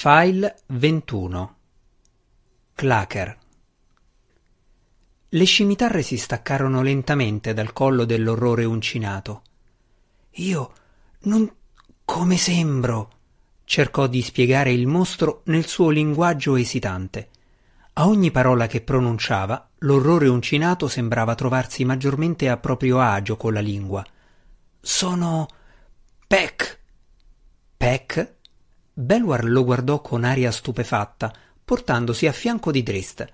File 21 Clacker Le scimitarre si staccarono lentamente dal collo dell'orrore uncinato. Io non come sembro, cercò di spiegare il mostro nel suo linguaggio esitante. A ogni parola che pronunciava, l'orrore uncinato sembrava trovarsi maggiormente a proprio agio con la lingua. Sono Peck. Peck? Belwar lo guardò con aria stupefatta, portandosi a fianco di Drist.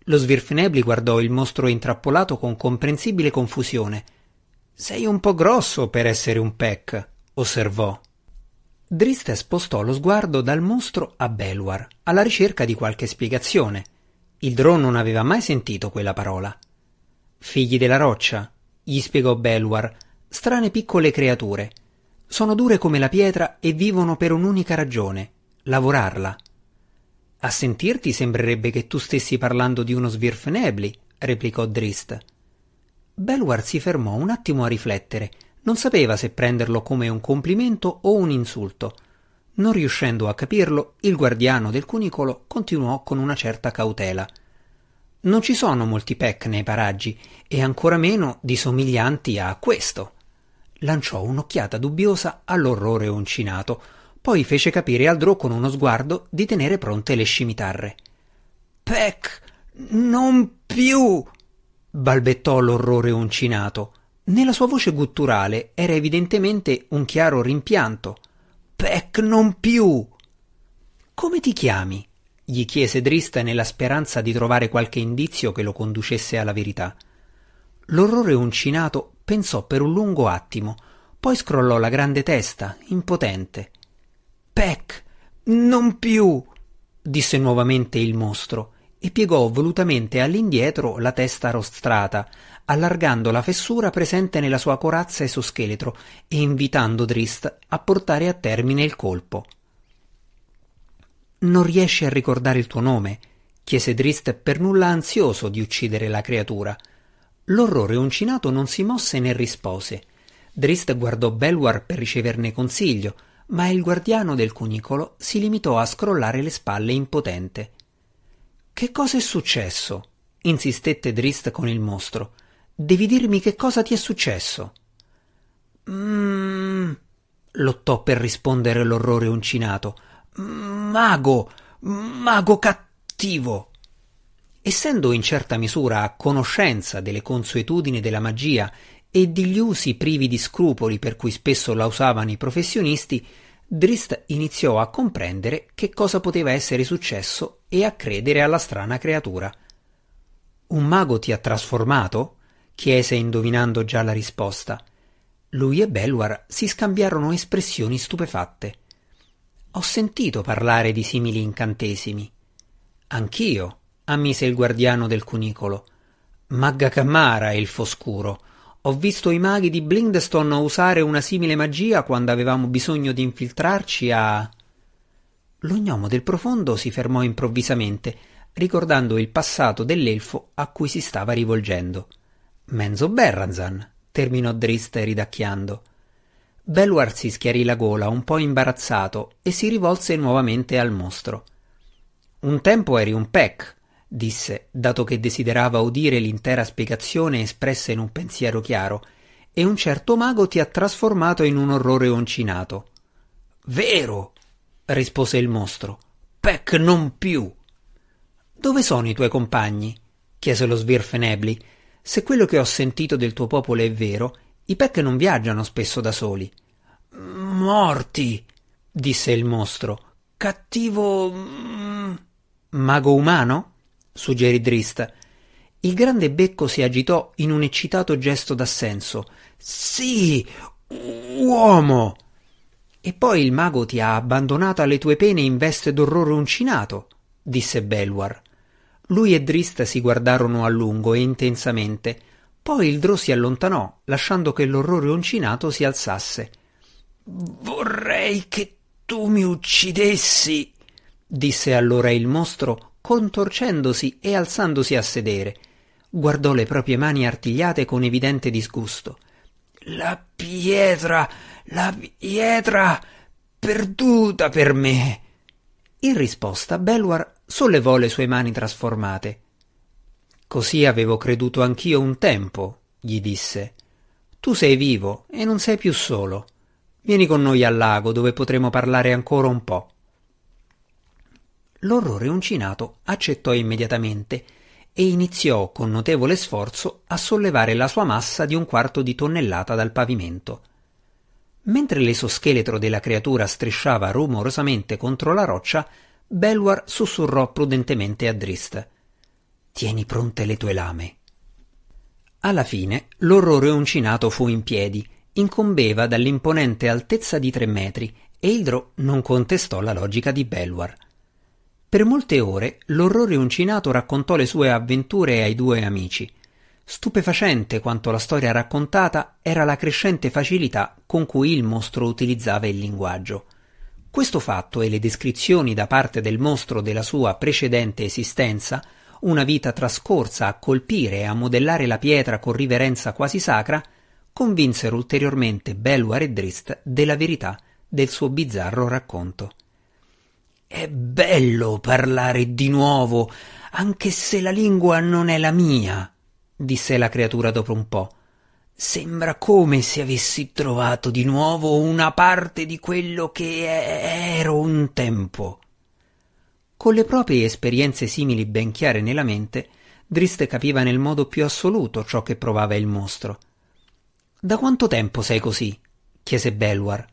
Lo Svirfnebli guardò il mostro intrappolato con comprensibile confusione. Sei un po' grosso per essere un Peck, osservò. Drist spostò lo sguardo dal mostro a Belwar, alla ricerca di qualche spiegazione. Il drone non aveva mai sentito quella parola. Figli della roccia, gli spiegò Belwar, strane piccole creature sono dure come la pietra e vivono per un'unica ragione, lavorarla. A sentirti sembrerebbe che tu stessi parlando di uno svirfnebli, replicò Drist. Belwar si fermò un attimo a riflettere, non sapeva se prenderlo come un complimento o un insulto. Non riuscendo a capirlo, il guardiano del cunicolo continuò con una certa cautela. Non ci sono molti pec nei paraggi, e ancora meno di somiglianti a questo lanciò un'occhiata dubbiosa all'orrore uncinato, poi fece capire al Drò con uno sguardo di tenere pronte le scimitarre. Peck, non più! balbettò l'orrore uncinato. Nella sua voce gutturale era evidentemente un chiaro rimpianto. Peck, non più! Come ti chiami? gli chiese Drista nella speranza di trovare qualche indizio che lo conducesse alla verità. L'orrore uncinato pensò per un lungo attimo, poi scrollò la grande testa, impotente. Peck, non più, disse nuovamente il mostro e piegò volutamente all'indietro la testa rostrata, allargando la fessura presente nella sua corazza esoscheletro e invitando Drist a portare a termine il colpo. Non riesci a ricordare il tuo nome? chiese Drist per nulla ansioso di uccidere la creatura. L'orrore uncinato non si mosse né rispose. Drist guardò Belwar per riceverne consiglio, ma il guardiano del cunicolo si limitò a scrollare le spalle impotente. Che cosa è successo? insistette Drist con il mostro. Devi dirmi che cosa ti è successo. Mmm. lottò per rispondere l'orrore uncinato. Mago. Mago cattivo. Essendo in certa misura a conoscenza delle consuetudini della magia e degli usi privi di scrupoli per cui spesso la usavano i professionisti, Drist iniziò a comprendere che cosa poteva essere successo e a credere alla strana creatura. Un mago ti ha trasformato? chiese indovinando già la risposta. Lui e Belwar si scambiarono espressioni stupefatte. Ho sentito parlare di simili incantesimi. Anch'io, ammise il guardiano del cunicolo. Magga Cammara è il foscuro. Ho visto i maghi di Blindstone usare una simile magia quando avevamo bisogno di infiltrarci a. Lo gnomo del profondo si fermò improvvisamente, ricordando il passato dell'elfo a cui si stava rivolgendo. Menzo Berranzan, terminò Drist ridacchiando. Belwar si schiarì la gola, un po' imbarazzato, e si rivolse nuovamente al mostro. Un tempo eri un Peck, disse, dato che desiderava udire l'intera spiegazione espressa in un pensiero chiaro, e un certo mago ti ha trasformato in un orrore oncinato. Vero, rispose il mostro. Peck non più. Dove sono i tuoi compagni? chiese lo Svirfenebli. Se quello che ho sentito del tuo popolo è vero, i Peck non viaggiano spesso da soli. Morti, disse il mostro. Cattivo. Mm, mago umano? Suggerì Drist. Il grande becco si agitò in un eccitato gesto d'assenso. Sì, uomo. E poi il mago ti ha abbandonato alle tue pene in veste d'orrore uncinato, disse Belwar. Lui e Drist si guardarono a lungo e intensamente. Poi il Drò si allontanò, lasciando che l'orrore uncinato si alzasse. Vorrei che tu mi uccidessi, disse allora il mostro contorcendosi e alzandosi a sedere. Guardò le proprie mani artigliate con evidente disgusto. La pietra, la pietra perduta per me. In risposta, Belwar sollevò le sue mani trasformate. Così avevo creduto anch'io un tempo, gli disse. Tu sei vivo e non sei più solo. Vieni con noi al lago dove potremo parlare ancora un po'. L'orrore uncinato accettò immediatamente e iniziò con notevole sforzo a sollevare la sua massa di un quarto di tonnellata dal pavimento. Mentre l'esoscheletro della creatura strisciava rumorosamente contro la roccia, Belwar sussurrò prudentemente a Drist. Tieni pronte le tue lame. Alla fine l'orrore uncinato fu in piedi, incombeva dall'imponente altezza di tre metri e Idro non contestò la logica di Belwar. Per molte ore l'orrore uncinato raccontò le sue avventure ai due amici, Stupefacente quanto la storia raccontata era la crescente facilità con cui il mostro utilizzava il linguaggio. Questo fatto e le descrizioni da parte del mostro della sua precedente esistenza, una vita trascorsa a colpire e a modellare la pietra con riverenza quasi sacra, convinsero ulteriormente Belwar e Drist della verità del suo bizzarro racconto. È bello parlare di nuovo, anche se la lingua non è la mia, disse la creatura dopo un po. Sembra come se avessi trovato di nuovo una parte di quello che ero un tempo. Con le proprie esperienze simili ben chiare nella mente, Drist capiva nel modo più assoluto ciò che provava il mostro. Da quanto tempo sei così? chiese Belwar.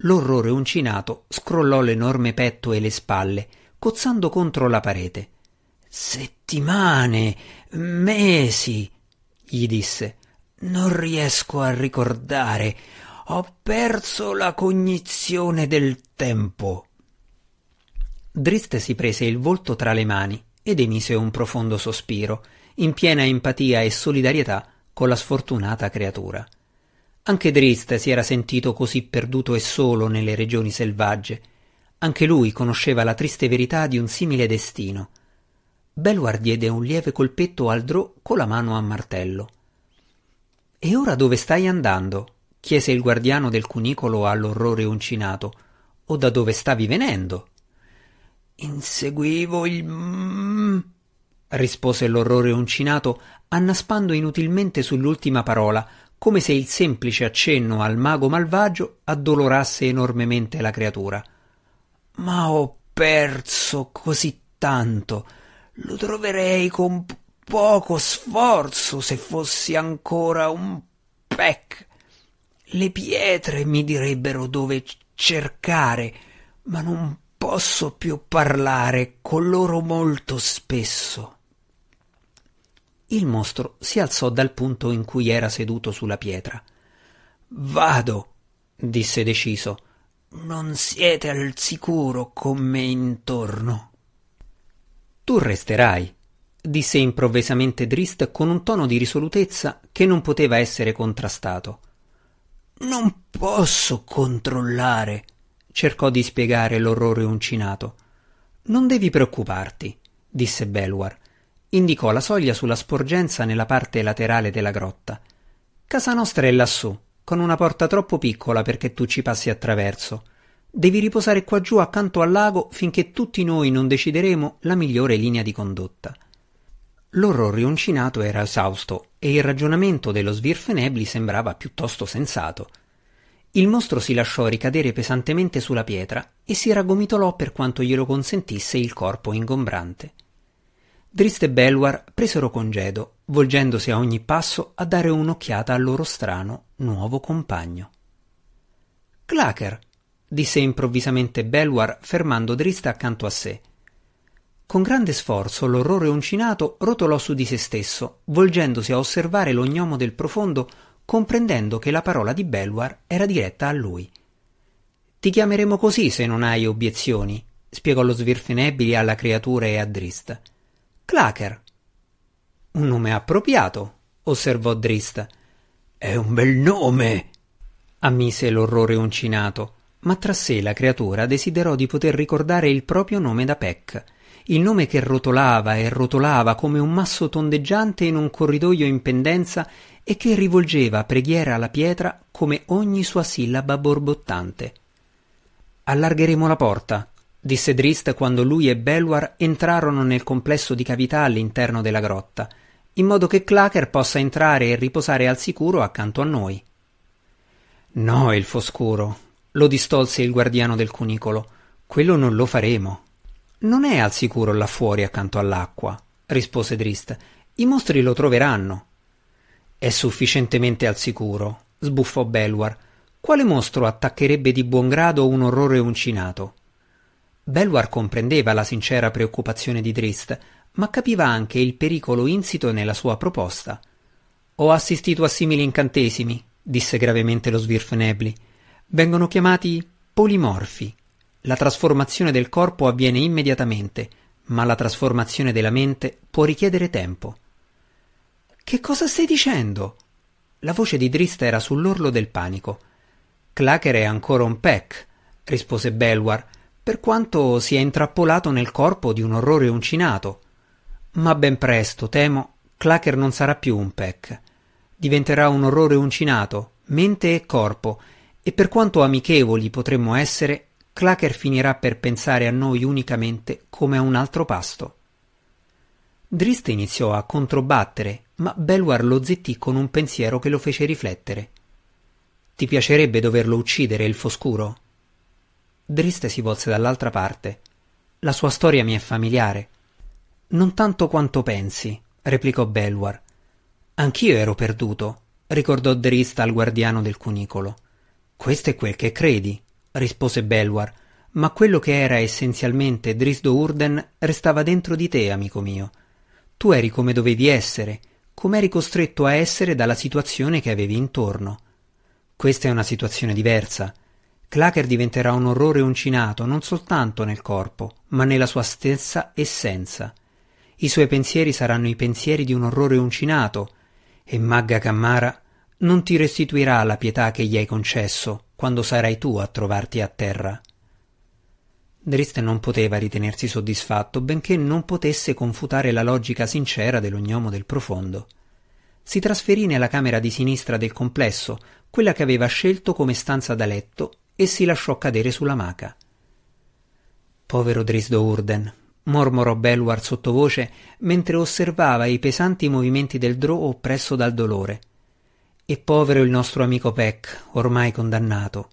L'orrore uncinato scrollò l'enorme petto e le spalle, cozzando contro la parete. Settimane, mesi, gli disse. Non riesco a ricordare. Ho perso la cognizione del tempo. Drist si prese il volto tra le mani ed emise un profondo sospiro, in piena empatia e solidarietà con la sfortunata creatura. Anche Drist si era sentito così perduto e solo nelle regioni selvagge. Anche lui conosceva la triste verità di un simile destino Belwar diede un lieve colpetto al drò con la mano a martello. E ora dove stai andando? chiese il guardiano del cunicolo all'orrore uncinato. O da dove stavi venendo? Inseguivo il. Rispose l'orrore uncinato, annaspando inutilmente sull'ultima parola, come se il semplice accenno al mago malvagio addolorasse enormemente la creatura. Ma ho perso così tanto. Lo troverei con poco sforzo se fossi ancora un peck. Le pietre mi direbbero dove cercare, ma non posso più parlare con loro molto spesso. Il mostro si alzò dal punto in cui era seduto sulla pietra. Vado, disse deciso. Non siete al sicuro con me intorno. Tu resterai, disse improvvisamente Drist con un tono di risolutezza che non poteva essere contrastato. Non posso controllare, cercò di spiegare l'orrore uncinato. Non devi preoccuparti, disse Belwar. Indicò la soglia sulla sporgenza nella parte laterale della grotta. Casa nostra è lassù, con una porta troppo piccola perché tu ci passi attraverso. Devi riposare qua giù accanto al lago finché tutti noi non decideremo la migliore linea di condotta. L'orrore uncinato era esausto e il ragionamento dello Svirfenebli sembrava piuttosto sensato. Il mostro si lasciò ricadere pesantemente sulla pietra e si raggomitolò per quanto glielo consentisse il corpo ingombrante. Drist e Belwar presero congedo, volgendosi a ogni passo a dare un'occhiata al loro strano nuovo compagno. Clacker, disse improvvisamente Belwar fermando Drista accanto a sé. Con grande sforzo l'orrore uncinato rotolò su di se stesso, volgendosi a osservare lo gnomo del profondo, comprendendo che la parola di Belwar era diretta a lui. Ti chiameremo così se non hai obiezioni, spiegò lo Svirfenebili alla creatura e a Drist. Clacker. Un nome appropriato, osservò Drist. È un bel nome, ammise l'orrore uncinato ma tra sé la creatura desiderò di poter ricordare il proprio nome da Peck, il nome che rotolava e rotolava come un masso tondeggiante in un corridoio in pendenza e che rivolgeva preghiera alla pietra come ogni sua sillaba borbottante. Allargheremo la porta, disse Drist quando lui e Belwar entrarono nel complesso di cavità all'interno della grotta, in modo che Clacker possa entrare e riposare al sicuro accanto a noi. No, il foscuro, lo distolse il guardiano del cunicolo. Quello non lo faremo. Non è al sicuro là fuori accanto all'acqua, rispose Drist. I mostri lo troveranno. È sufficientemente al sicuro, sbuffò Belwar. Quale mostro attaccherebbe di buon grado un orrore uncinato? Belwar comprendeva la sincera preoccupazione di Drist, ma capiva anche il pericolo insito nella sua proposta. Ho assistito a simili incantesimi, disse gravemente lo Svirfnebli. Vengono chiamati polimorfi. La trasformazione del corpo avviene immediatamente, ma la trasformazione della mente può richiedere tempo. Che cosa stai dicendo? La voce di Drist era sull'orlo del panico. Clacker è ancora un peck, rispose Belwar, per quanto sia intrappolato nel corpo di un orrore uncinato. Ma ben presto, temo, Clacker non sarà più un peck. Diventerà un orrore uncinato, mente e corpo, e per quanto amichevoli potremmo essere, Clacker finirà per pensare a noi unicamente come a un altro pasto. Drist iniziò a controbattere, ma Belwar lo zittì con un pensiero che lo fece riflettere. Ti piacerebbe doverlo uccidere, il foscuro? Drist si volse dall'altra parte. La sua storia mi è familiare. Non tanto quanto pensi, replicò Belwar. Anch'io ero perduto, ricordò Drist al guardiano del cunicolo. Questo è quel che credi, rispose Belwar, ma quello che era essenzialmente Drisdo Urden restava dentro di te, amico mio. Tu eri come dovevi essere, come eri costretto a essere dalla situazione che avevi intorno. Questa è una situazione diversa. Clacker diventerà un orrore uncinato non soltanto nel corpo, ma nella sua stessa essenza. I suoi pensieri saranno i pensieri di un orrore uncinato, e Magga Cammara non ti restituirà la pietà che gli hai concesso quando sarai tu a trovarti a terra. Drist non poteva ritenersi soddisfatto, benché non potesse confutare la logica sincera dell'ognomo del profondo. Si trasferì nella camera di sinistra del complesso, quella che aveva scelto come stanza da letto, e si lasciò cadere sulla maca. Povero Drisdo Urden, mormorò Belwar sottovoce mentre osservava i pesanti movimenti del Drò oppresso dal dolore. E povero il nostro amico Peck, ormai condannato.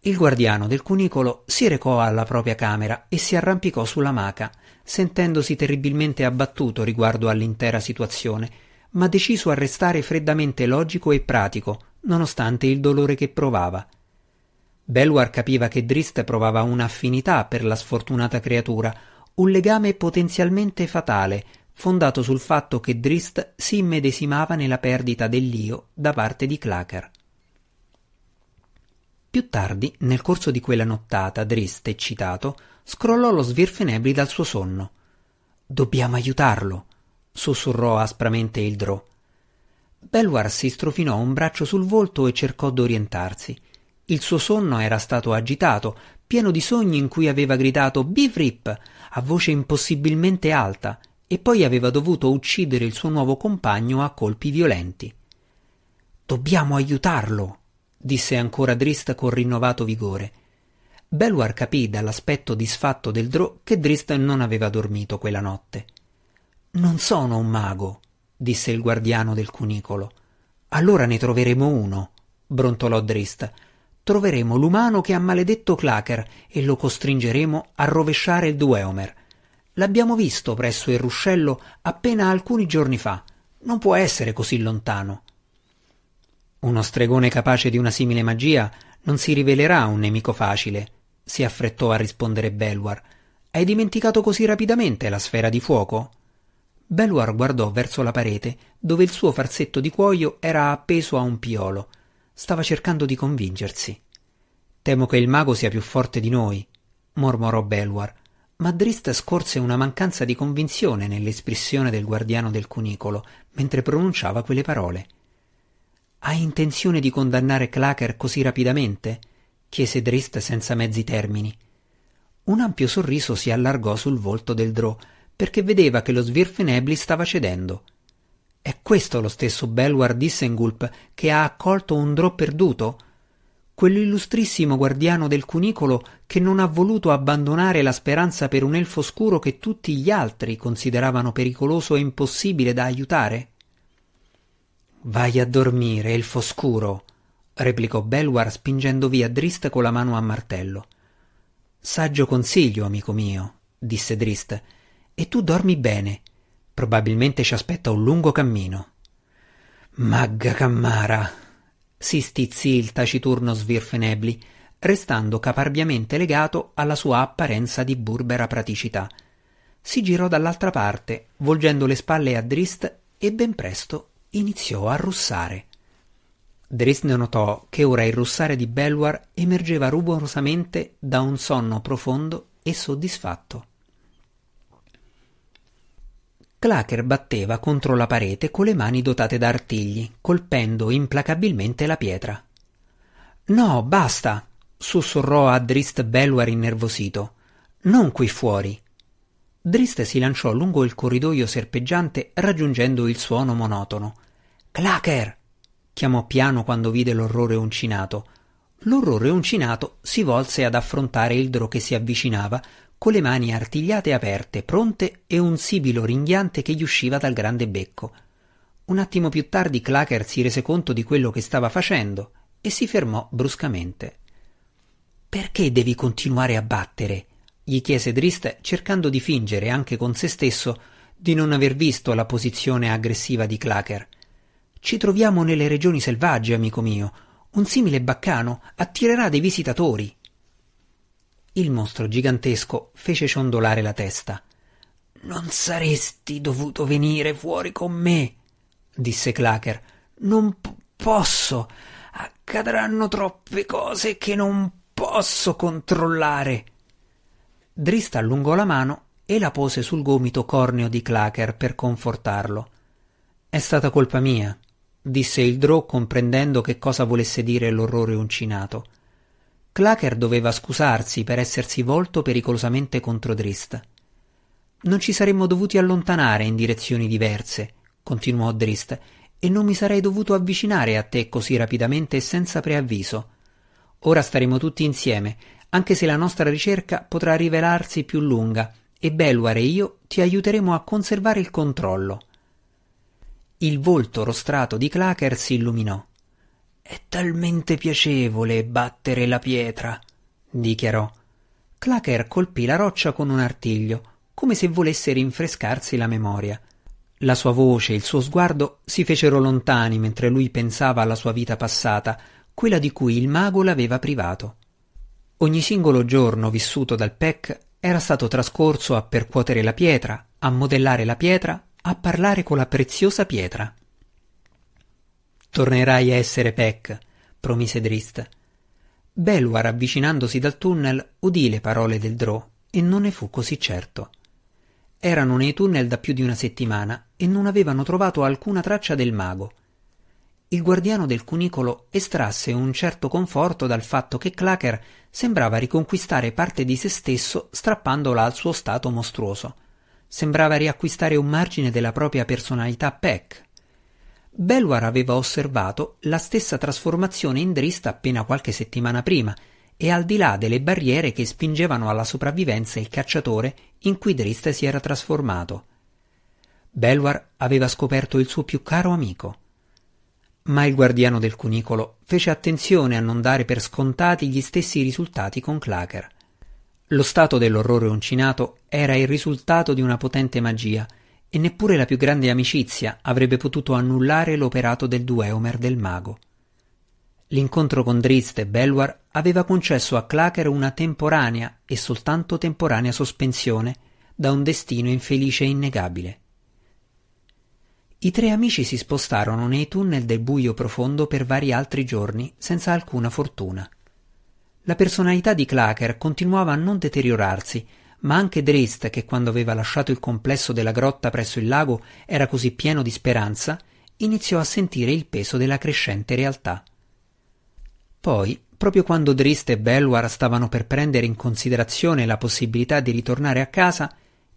Il guardiano del cunicolo si recò alla propria camera e si arrampicò sulla maca, sentendosi terribilmente abbattuto riguardo all'intera situazione, ma deciso a restare freddamente logico e pratico, nonostante il dolore che provava. Belwar capiva che Drist provava un'affinità per la sfortunata creatura, un legame potenzialmente fatale, fondato sul fatto che Drist si immedesimava nella perdita dell'io da parte di Clacker. Più tardi, nel corso di quella nottata, Drist, eccitato, scrollò lo svirfenebri dal suo sonno. Dobbiamo aiutarlo, sussurrò aspramente il Drò. Belwar si strofinò un braccio sul volto e cercò d'orientarsi. Il suo sonno era stato agitato, pieno di sogni in cui aveva gridato Bivrip a voce impossibilmente alta e poi aveva dovuto uccidere il suo nuovo compagno a colpi violenti. Dobbiamo aiutarlo, disse ancora Drist con rinnovato vigore. Belwar capì dall'aspetto disfatto del Drò che Drist non aveva dormito quella notte. Non sono un mago, disse il guardiano del cunicolo. Allora ne troveremo uno, brontolò Drist troveremo l'umano che ha maledetto Clacker e lo costringeremo a rovesciare il Dueomer. L'abbiamo visto presso il ruscello appena alcuni giorni fa. Non può essere così lontano. Uno stregone capace di una simile magia non si rivelerà un nemico facile, si affrettò a rispondere Belwar. Hai dimenticato così rapidamente la sfera di fuoco? Belwar guardò verso la parete, dove il suo farsetto di cuoio era appeso a un piolo. Stava cercando di convincersi. Temo che il mago sia più forte di noi, mormorò Belwar, ma Drist scorse una mancanza di convinzione nell'espressione del guardiano del cunicolo mentre pronunciava quelle parole. Hai intenzione di condannare Clacker così rapidamente? chiese Drist senza mezzi termini. Un ampio sorriso si allargò sul volto del Drò, perché vedeva che lo Svirfenebli stava cedendo. Questo lo stesso Belwar Dissengulp che ha accolto un drò perduto? quell'illustrissimo guardiano del cunicolo che non ha voluto abbandonare la speranza per un elfo scuro che tutti gli altri consideravano pericoloso e impossibile da aiutare? Vai a dormire, elfo scuro, replicò Belwar spingendo via Drist con la mano a martello. Saggio consiglio, amico mio, disse Drist, e tu dormi bene. Probabilmente ci aspetta un lungo cammino. Magga Cammara, si stizzì il taciturno Svirfenebli, restando caparbiamente legato alla sua apparenza di burbera praticità. Si girò dall'altra parte, volgendo le spalle a Drist, e ben presto iniziò a russare. Drist notò che ora il russare di Belwar emergeva rumorosamente da un sonno profondo e soddisfatto. Clacker batteva contro la parete con le mani dotate d'artigli, colpendo implacabilmente la pietra. No, basta! sussurrò a Drist Belwar innervosito. Non qui fuori. Drist si lanciò lungo il corridoio serpeggiante raggiungendo il suono monotono. Clacker! chiamò piano quando vide l'orrore uncinato. L'orrore uncinato si volse ad affrontare il drò che si avvicinava, con le mani artigliate aperte, pronte e un sibilo ringhiante che gli usciva dal grande becco. Un attimo più tardi Clacker si rese conto di quello che stava facendo e si fermò bruscamente. Perché devi continuare a battere? gli chiese Drist, cercando di fingere anche con se stesso di non aver visto la posizione aggressiva di Clacker. Ci troviamo nelle regioni selvagge, amico mio. Un simile baccano attirerà dei visitatori. Il mostro gigantesco fece ciondolare la testa. Non saresti dovuto venire fuori con me, disse Clacker. Non p- posso. Accadranno troppe cose che non posso controllare. Drist allungò la mano e la pose sul gomito corneo di Clacker per confortarlo. È stata colpa mia, disse il Drò comprendendo che cosa volesse dire l'orrore uncinato. Clacker doveva scusarsi per essersi volto pericolosamente contro Drist. Non ci saremmo dovuti allontanare in direzioni diverse, continuò Drist, e non mi sarei dovuto avvicinare a te così rapidamente e senza preavviso. Ora staremo tutti insieme, anche se la nostra ricerca potrà rivelarsi più lunga, e Belwar e io ti aiuteremo a conservare il controllo. Il volto rostrato di Clacker si illuminò. È talmente piacevole battere la pietra, dichiarò. Clacker colpì la roccia con un artiglio, come se volesse rinfrescarsi la memoria. La sua voce e il suo sguardo si fecero lontani mentre lui pensava alla sua vita passata, quella di cui il mago l'aveva privato. Ogni singolo giorno vissuto dal Peck era stato trascorso a percuotere la pietra, a modellare la pietra a parlare con la preziosa pietra. Tornerai a essere Peck, promise Drist. Belwar, avvicinandosi dal tunnel, udì le parole del Drò e non ne fu così certo. Erano nei tunnel da più di una settimana e non avevano trovato alcuna traccia del mago. Il guardiano del cunicolo estrasse un certo conforto dal fatto che Clacker sembrava riconquistare parte di se stesso strappandola al suo stato mostruoso sembrava riacquistare un margine della propria personalità Peck. Belwar aveva osservato la stessa trasformazione in Drist appena qualche settimana prima e al di là delle barriere che spingevano alla sopravvivenza il cacciatore in cui Drist si era trasformato. Belwar aveva scoperto il suo più caro amico. Ma il guardiano del cunicolo fece attenzione a non dare per scontati gli stessi risultati con Clacker. Lo stato dell'orrore uncinato era il risultato di una potente magia, e neppure la più grande amicizia avrebbe potuto annullare l'operato del dueomer del mago. L'incontro con Drizzt e Belwar aveva concesso a Clacker una temporanea e soltanto temporanea sospensione da un destino infelice e innegabile. I tre amici si spostarono nei tunnel del buio profondo per vari altri giorni senza alcuna fortuna. La personalità di Clacker continuava a non deteriorarsi, ma anche Drist, che quando aveva lasciato il complesso della grotta presso il lago era così pieno di speranza, iniziò a sentire il peso della crescente realtà. Poi, proprio quando Drist e Belwar stavano per prendere in considerazione la possibilità di ritornare a casa,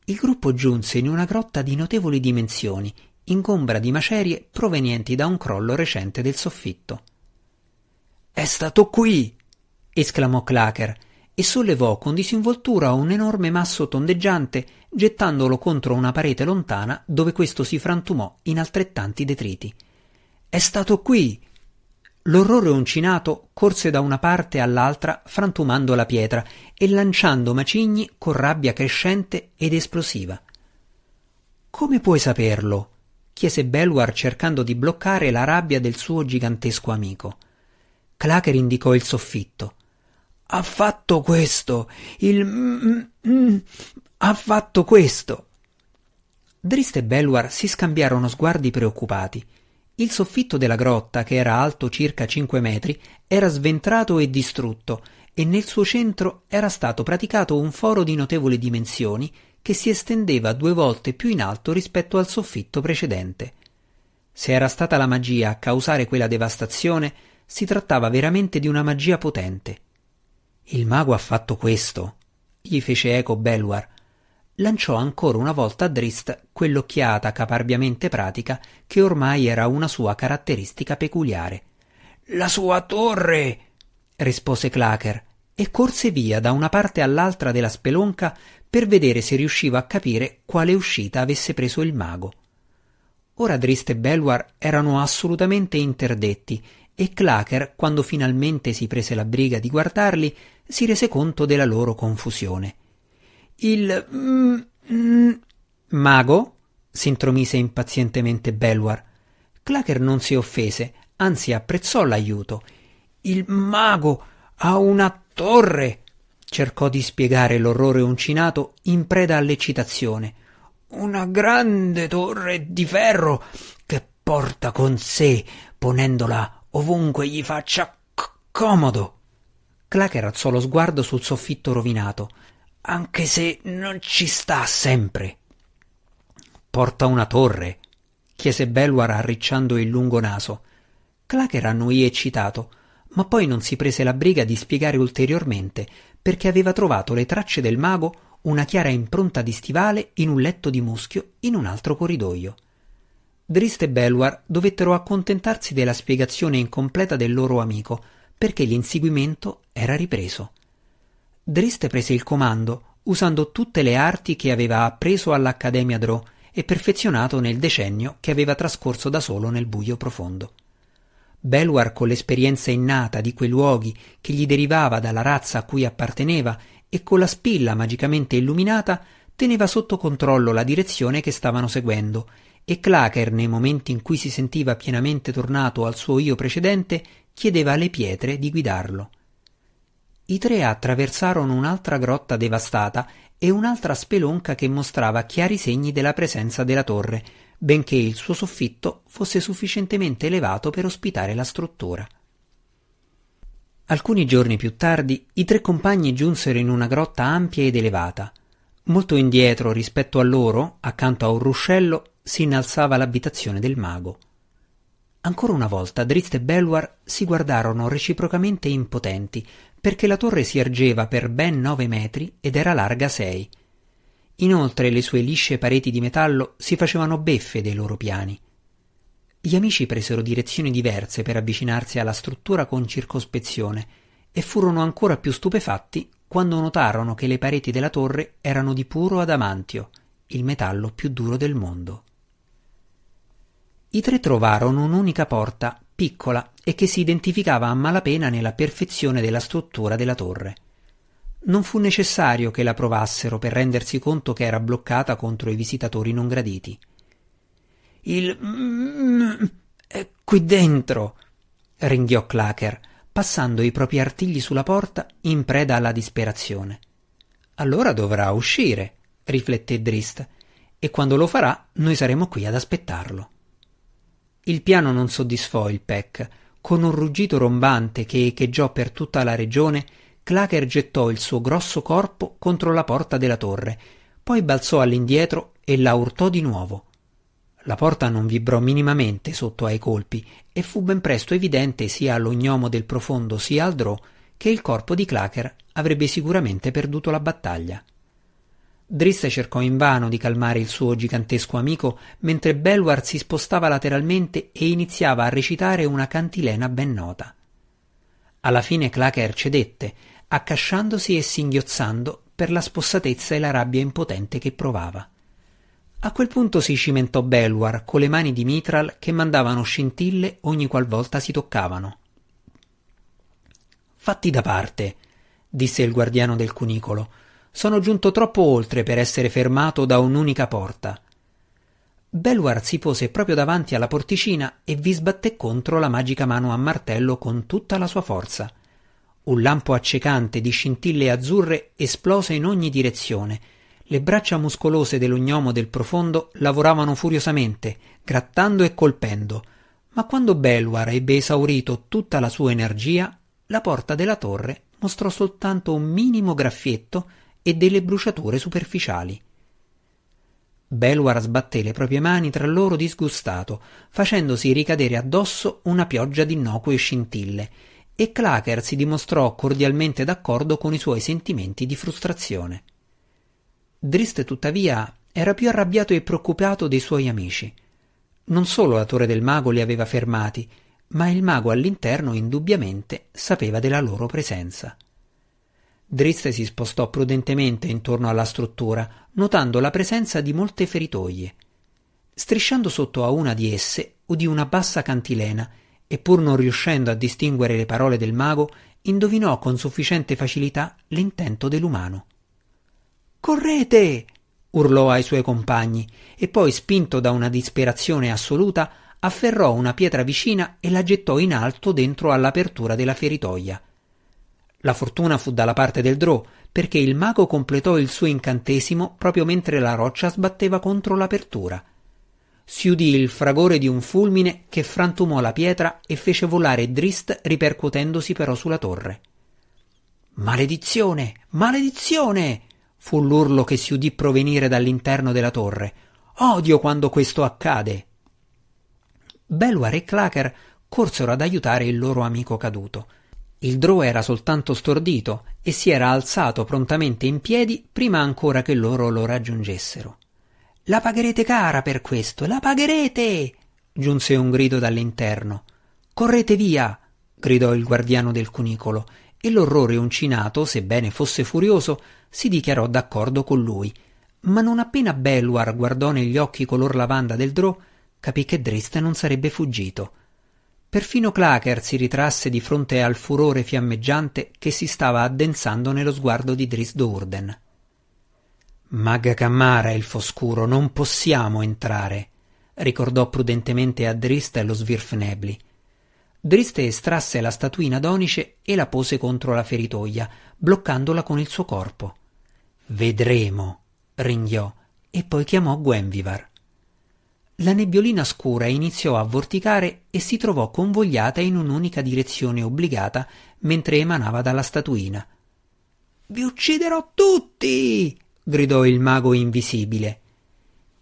il gruppo giunse in una grotta di notevoli dimensioni, ingombra di macerie provenienti da un crollo recente del soffitto. È stato qui! esclamò Clacker e sollevò con disinvoltura un enorme masso tondeggiante, gettandolo contro una parete lontana dove questo si frantumò in altrettanti detriti. È stato qui! L'orrore uncinato corse da una parte all'altra frantumando la pietra e lanciando macigni con rabbia crescente ed esplosiva. Come puoi saperlo? chiese Belwar cercando di bloccare la rabbia del suo gigantesco amico. Clacker indicò il soffitto. Ha fatto questo. Il. Mm, mm, ha fatto questo. Drist e Belwar si scambiarono sguardi preoccupati. Il soffitto della grotta, che era alto circa cinque metri, era sventrato e distrutto, e nel suo centro era stato praticato un foro di notevoli dimensioni che si estendeva due volte più in alto rispetto al soffitto precedente. Se era stata la magia a causare quella devastazione, si trattava veramente di una magia potente. Il mago ha fatto questo, gli fece eco Belwar. Lanciò ancora una volta a Drist quell'occhiata caparbiamente pratica che ormai era una sua caratteristica peculiare. La sua torre! rispose Clacker e corse via da una parte all'altra della spelonca per vedere se riusciva a capire quale uscita avesse preso il mago. Ora Drist e Belwar erano assolutamente interdetti e Clacker, quando finalmente si prese la briga di guardarli, si rese conto della loro confusione. Il mm, mm, mago? s'intromise impazientemente Belwar. Clacker non si offese, anzi apprezzò l'aiuto. Il mago ha una torre, cercò di spiegare l'orrore uncinato in preda all'eccitazione. Una grande torre di ferro che porta con sé, ponendola ovunque gli faccia c- comodo. Clacker alzò lo sguardo sul soffitto rovinato. Anche se non ci sta sempre. Porta una torre? chiese Belwar arricciando il lungo naso. Clacker annuì eccitato, ma poi non si prese la briga di spiegare ulteriormente perché aveva trovato le tracce del mago una chiara impronta di stivale in un letto di muschio in un altro corridoio. Drist e Belwar dovettero accontentarsi della spiegazione incompleta del loro amico, perché l'inseguimento era ripreso. Drist prese il comando, usando tutte le arti che aveva appreso all'Accademia Drò e perfezionato nel decennio che aveva trascorso da solo nel buio profondo. Belwar, con l'esperienza innata di quei luoghi che gli derivava dalla razza a cui apparteneva e con la spilla magicamente illuminata, teneva sotto controllo la direzione che stavano seguendo e Clacker, nei momenti in cui si sentiva pienamente tornato al suo io precedente, chiedeva alle pietre di guidarlo. I tre attraversarono un'altra grotta devastata e un'altra spelonca che mostrava chiari segni della presenza della torre, benché il suo soffitto fosse sufficientemente elevato per ospitare la struttura. Alcuni giorni più tardi i tre compagni giunsero in una grotta ampia ed elevata. Molto indietro rispetto a loro, accanto a un ruscello, si innalzava l'abitazione del mago. Ancora una volta Drizzt e Belwar si guardarono reciprocamente impotenti, perché la torre si ergeva per ben nove metri ed era larga sei. Inoltre le sue lisce pareti di metallo si facevano beffe dei loro piani. Gli amici presero direzioni diverse per avvicinarsi alla struttura con circospezione e furono ancora più stupefatti quando notarono che le pareti della torre erano di puro adamantio, il metallo più duro del mondo. I tre trovarono un'unica porta, piccola e che si identificava a malapena nella perfezione della struttura della torre. Non fu necessario che la provassero per rendersi conto che era bloccata contro i visitatori non graditi. Il mm, è qui dentro, ringhiò Clacker, passando i propri artigli sulla porta in preda alla disperazione. Allora dovrà uscire, rifletté Drist, e quando lo farà noi saremo qui ad aspettarlo. Il piano non soddisfò il PEC. Con un ruggito rombante che echeggiò per tutta la regione, Clacker gettò il suo grosso corpo contro la porta della torre, poi balzò all'indietro e la urtò di nuovo. La porta non vibrò minimamente sotto ai colpi e fu ben presto evidente sia all'ognomo del profondo sia al drò che il corpo di Clacker avrebbe sicuramente perduto la battaglia. Drist cercò invano di calmare il suo gigantesco amico mentre Belwar si spostava lateralmente e iniziava a recitare una cantilena ben nota. Alla fine Clacker cedette, accasciandosi e singhiozzando per la spossatezza e la rabbia impotente che provava. A quel punto si cimentò Belwar con le mani di Mitral che mandavano scintille ogni qualvolta si toccavano. Fatti da parte, disse il guardiano del cunicolo. Sono giunto troppo oltre per essere fermato da un'unica porta. Belwar si pose proprio davanti alla porticina e vi sbatté contro la magica mano a martello con tutta la sua forza. Un lampo accecante di scintille azzurre esplose in ogni direzione. Le braccia muscolose dell'ognomo del profondo lavoravano furiosamente, grattando e colpendo, ma quando Belwar ebbe esaurito tutta la sua energia, la porta della torre mostrò soltanto un minimo graffietto e delle bruciature superficiali. Belwar sbatté le proprie mani tra loro disgustato, facendosi ricadere addosso una pioggia di innocue scintille, e Clacker si dimostrò cordialmente d'accordo con i suoi sentimenti di frustrazione. Drist, tuttavia, era più arrabbiato e preoccupato dei suoi amici. Non solo la torre del mago li aveva fermati, ma il mago all'interno indubbiamente sapeva della loro presenza. Drist si spostò prudentemente intorno alla struttura, notando la presenza di molte feritoie. Strisciando sotto a una di esse, udì una bassa cantilena e pur non riuscendo a distinguere le parole del mago, indovinò con sufficiente facilità l'intento dell'umano. Correte! urlò ai suoi compagni e poi, spinto da una disperazione assoluta, afferrò una pietra vicina e la gettò in alto dentro all'apertura della feritoia. La fortuna fu dalla parte del Drò, perché il mago completò il suo incantesimo proprio mentre la roccia sbatteva contro l'apertura. Si udì il fragore di un fulmine che frantumò la pietra e fece volare Drist ripercuotendosi però sulla torre. Maledizione! Maledizione! fu l'urlo che si udì provenire dall'interno della torre. Odio quando questo accade. Belwar e Clacker corsero ad aiutare il loro amico caduto. Il Drow era soltanto stordito e si era alzato prontamente in piedi prima ancora che loro lo raggiungessero. La pagherete cara per questo, la pagherete! giunse un grido dall'interno. Correte via! gridò il guardiano del cunicolo, e l'orrore uncinato, sebbene fosse furioso, si dichiarò d'accordo con lui. Ma non appena Belwar guardò negli occhi color lavanda del Drow, capì che Drist non sarebbe fuggito. Perfino Clacker si ritrasse di fronte al furore fiammeggiante che si stava addensando nello sguardo di Drist Urden. Maga Cammara, il foscuro, non possiamo entrare, ricordò prudentemente a Drist lo Svirfnebli. Drist estrasse la statuina d'onice e la pose contro la feritoia, bloccandola con il suo corpo. Vedremo, ringhiò, e poi chiamò Gwenvivar. La nebbiolina scura iniziò a vorticare e si trovò convogliata in un'unica direzione obbligata mentre emanava dalla statuina. Vi ucciderò tutti! gridò il mago invisibile.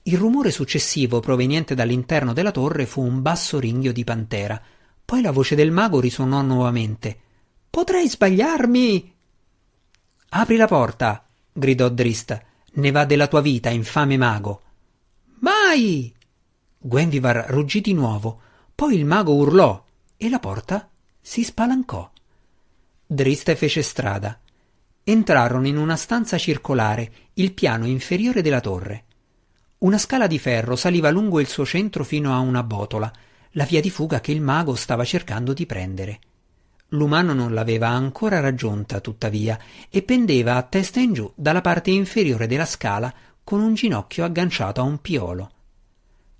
Il rumore successivo proveniente dall'interno della torre fu un basso ringhio di pantera. Poi la voce del mago risuonò nuovamente. Potrei sbagliarmi. Apri la porta, gridò Drist. Ne va della tua vita, infame mago. Mai! Gwenvivar ruggì di nuovo, poi il mago urlò e la porta si spalancò. Driste fece strada. Entrarono in una stanza circolare, il piano inferiore della torre. Una scala di ferro saliva lungo il suo centro fino a una botola, la via di fuga che il mago stava cercando di prendere. L'umano non l'aveva ancora raggiunta, tuttavia, e pendeva a testa in giù dalla parte inferiore della scala con un ginocchio agganciato a un piolo.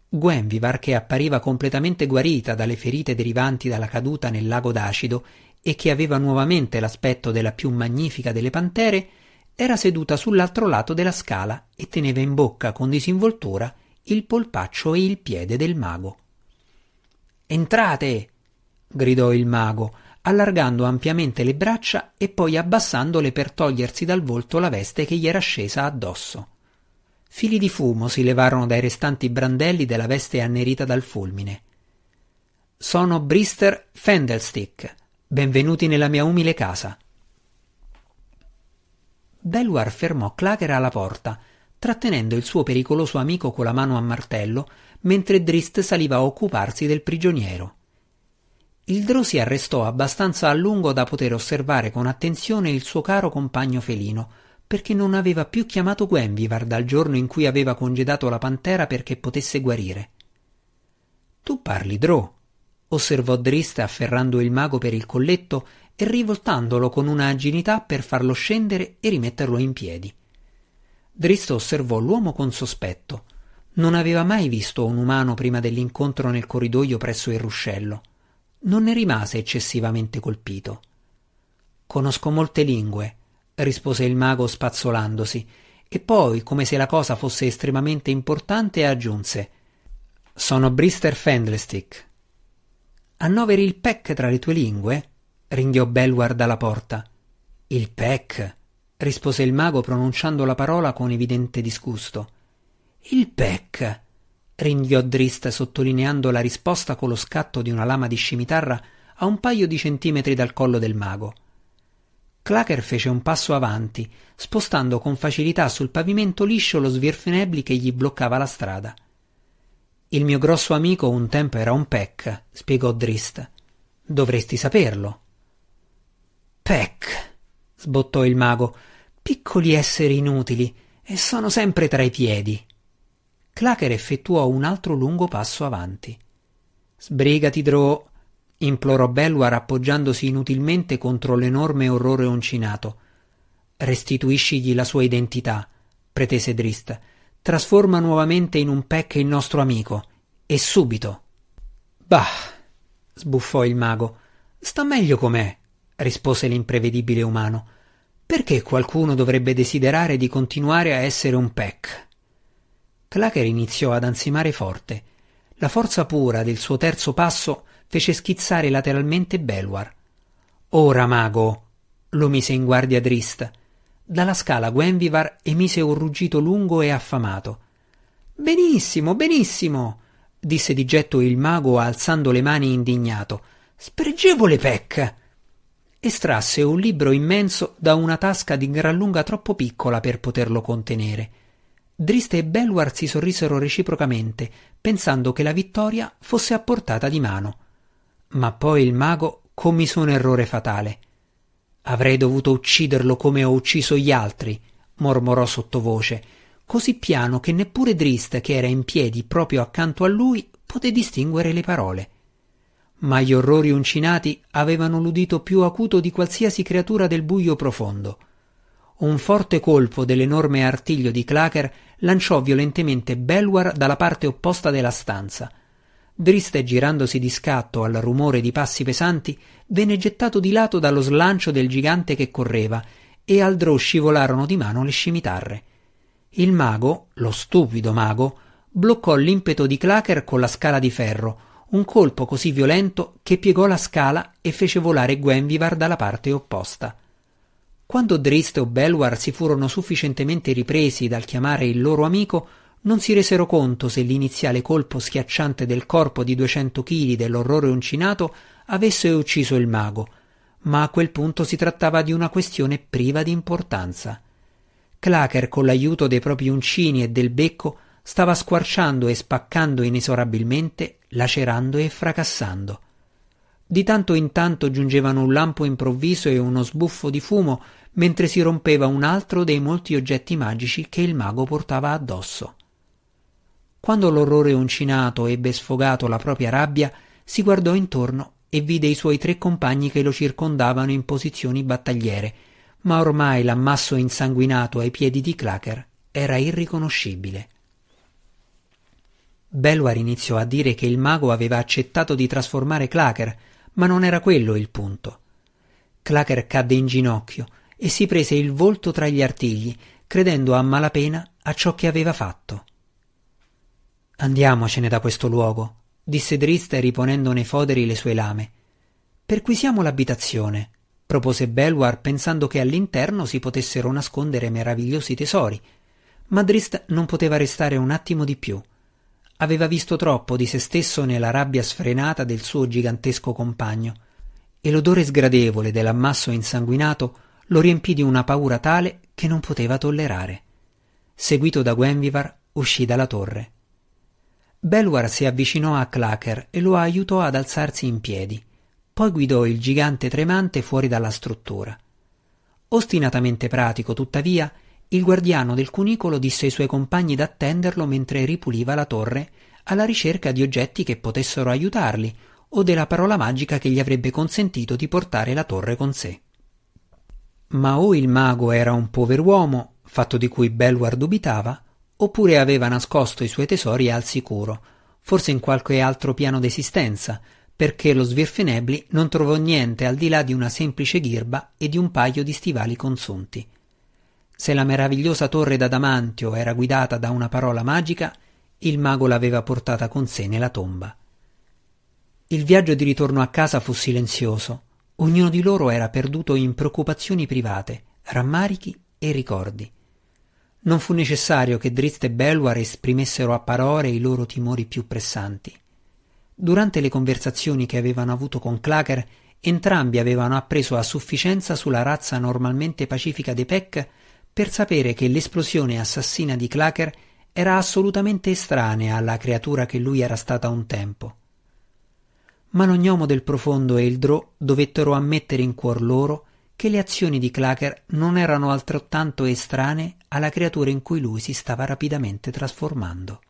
Gwenvivar, che appariva completamente guarita dalle ferite derivanti dalla caduta nel lago d'acido e che aveva nuovamente l'aspetto della più magnifica delle pantere, era seduta sull'altro lato della scala e teneva in bocca con disinvoltura il polpaccio e il piede del mago. Entrate! gridò il mago, allargando ampiamente le braccia e poi abbassandole per togliersi dal volto la veste che gli era scesa addosso. Fili di fumo si levarono dai restanti brandelli della veste annerita dal fulmine. Sono Brister Fendelstick. Benvenuti nella mia umile casa. Belwar fermò Clacker alla porta, trattenendo il suo pericoloso amico con la mano a martello, mentre Drist saliva a occuparsi del prigioniero. il Drò si arrestò abbastanza a lungo da poter osservare con attenzione il suo caro compagno felino, perché non aveva più chiamato Gwenvivar dal giorno in cui aveva congedato la pantera perché potesse guarire. Tu parli, Drò, osservò Drist afferrando il mago per il colletto e rivoltandolo con una agilità per farlo scendere e rimetterlo in piedi. Drist osservò l'uomo con sospetto. Non aveva mai visto un umano prima dell'incontro nel corridoio presso il ruscello non ne rimase eccessivamente colpito. Conosco molte lingue, rispose il mago spazzolandosi, e poi, come se la cosa fosse estremamente importante, aggiunse Sono Brister Fendlestick. Annoveri il Peck tra le tue lingue? ringhiò Belward dalla porta. Il Peck, rispose il mago pronunciando la parola con evidente disgusto. Il Peck ringhiò Drist sottolineando la risposta con lo scatto di una lama di scimitarra a un paio di centimetri dal collo del mago. Clacker fece un passo avanti, spostando con facilità sul pavimento liscio lo svirfenebli che gli bloccava la strada. Il mio grosso amico un tempo era un Peck, spiegò Drist. Dovresti saperlo. Peck, sbottò il mago, piccoli esseri inutili, e sono sempre tra i piedi. Clacker effettuò un altro lungo passo avanti. Sbrigati, Drow, implorò Belwar appoggiandosi inutilmente contro l'enorme orrore uncinato. Restituiscigli la sua identità, pretese Drist. Trasforma nuovamente in un Peck il nostro amico. E subito. Bah, sbuffò il mago. Sta meglio com'è, rispose l'imprevedibile umano. Perché qualcuno dovrebbe desiderare di continuare a essere un Peck? Clacker iniziò ad ansimare forte. La forza pura del suo terzo passo fece schizzare lateralmente Belwar. Ora, mago! lo mise in guardia Drist. Dalla scala Gwenvivar emise un ruggito lungo e affamato. Benissimo, benissimo! disse di getto il mago alzando le mani indignato. Spregevole pecca! Estrasse un libro immenso da una tasca di gran lunga troppo piccola per poterlo contenere. Driste e Belwar si sorrisero reciprocamente, pensando che la vittoria fosse a portata di mano. Ma poi il mago commise un errore fatale. Avrei dovuto ucciderlo come ho ucciso gli altri, mormorò sottovoce, così piano che neppure Drist, che era in piedi proprio accanto a lui, poté distinguere le parole. Ma gli orrori uncinati avevano l'udito più acuto di qualsiasi creatura del buio profondo. Un forte colpo dell'enorme artiglio di Clacker lanciò violentemente Belwar dalla parte opposta della stanza. Driste, girandosi di scatto al rumore di passi pesanti, venne gettato di lato dallo slancio del gigante che correva, e al drò scivolarono di mano le scimitarre. Il mago, lo stupido mago, bloccò l'impeto di Clacker con la scala di ferro, un colpo così violento che piegò la scala e fece volare Gwenvivar dalla parte opposta. Quando Drist o Belwar si furono sufficientemente ripresi dal chiamare il loro amico, non si resero conto se l'iniziale colpo schiacciante del corpo di duecento chili dell'orrore uncinato avesse ucciso il mago, ma a quel punto si trattava di una questione priva di importanza. Clacker, con l'aiuto dei propri uncini e del becco, stava squarciando e spaccando inesorabilmente, lacerando e fracassando. Di tanto in tanto giungevano un lampo improvviso e uno sbuffo di fumo mentre si rompeva un altro dei molti oggetti magici che il mago portava addosso. Quando l'orrore uncinato ebbe sfogato la propria rabbia, si guardò intorno e vide i suoi tre compagni che lo circondavano in posizioni battagliere, ma ormai l'ammasso insanguinato ai piedi di Clacker era irriconoscibile. Belwar iniziò a dire che il mago aveva accettato di trasformare Clacker, ma non era quello il punto. Clacker cadde in ginocchio e si prese il volto tra gli artigli, credendo a malapena a ciò che aveva fatto. Andiamocene da questo luogo, disse Drista riponendo nei foderi le sue lame. Perquisiamo l'abitazione, propose Belwar pensando che all'interno si potessero nascondere meravigliosi tesori. Ma Drist non poteva restare un attimo di più. Aveva visto troppo di se stesso nella rabbia sfrenata del suo gigantesco compagno, e l'odore sgradevole dell'ammasso insanguinato lo riempì di una paura tale che non poteva tollerare. Seguito da Gwenvivar, uscì dalla torre. Belwar si avvicinò a Clacker e lo aiutò ad alzarsi in piedi. poi guidò il gigante tremante fuori dalla struttura. Ostinatamente pratico, tuttavia, il guardiano del cunicolo disse ai suoi compagni d'attenderlo mentre ripuliva la torre alla ricerca di oggetti che potessero aiutarli o della parola magica che gli avrebbe consentito di portare la torre con sé. Ma o il mago era un pover'uomo, fatto di cui Belwar dubitava, oppure aveva nascosto i suoi tesori al sicuro, forse in qualche altro piano d'esistenza, perché lo svirfenebli non trovò niente al di là di una semplice ghirba e di un paio di stivali consunti. Se la meravigliosa torre d'adamantio era guidata da una parola magica, il mago l'aveva portata con sé nella tomba. Il viaggio di ritorno a casa fu silenzioso. Ognuno di loro era perduto in preoccupazioni private, rammarichi e ricordi. Non fu necessario che Drizzt e Belwar esprimessero a parole i loro timori più pressanti. Durante le conversazioni che avevano avuto con Clacker, entrambi avevano appreso a sufficienza sulla razza normalmente pacifica dei Peck per sapere che l'esplosione assassina di Clacker era assolutamente estranea alla creatura che lui era stata un tempo. Ma l'ognomo del profondo e il Drò dovettero ammettere in cuor loro che le azioni di Clacker non erano altrettanto estranee alla creatura in cui lui si stava rapidamente trasformando.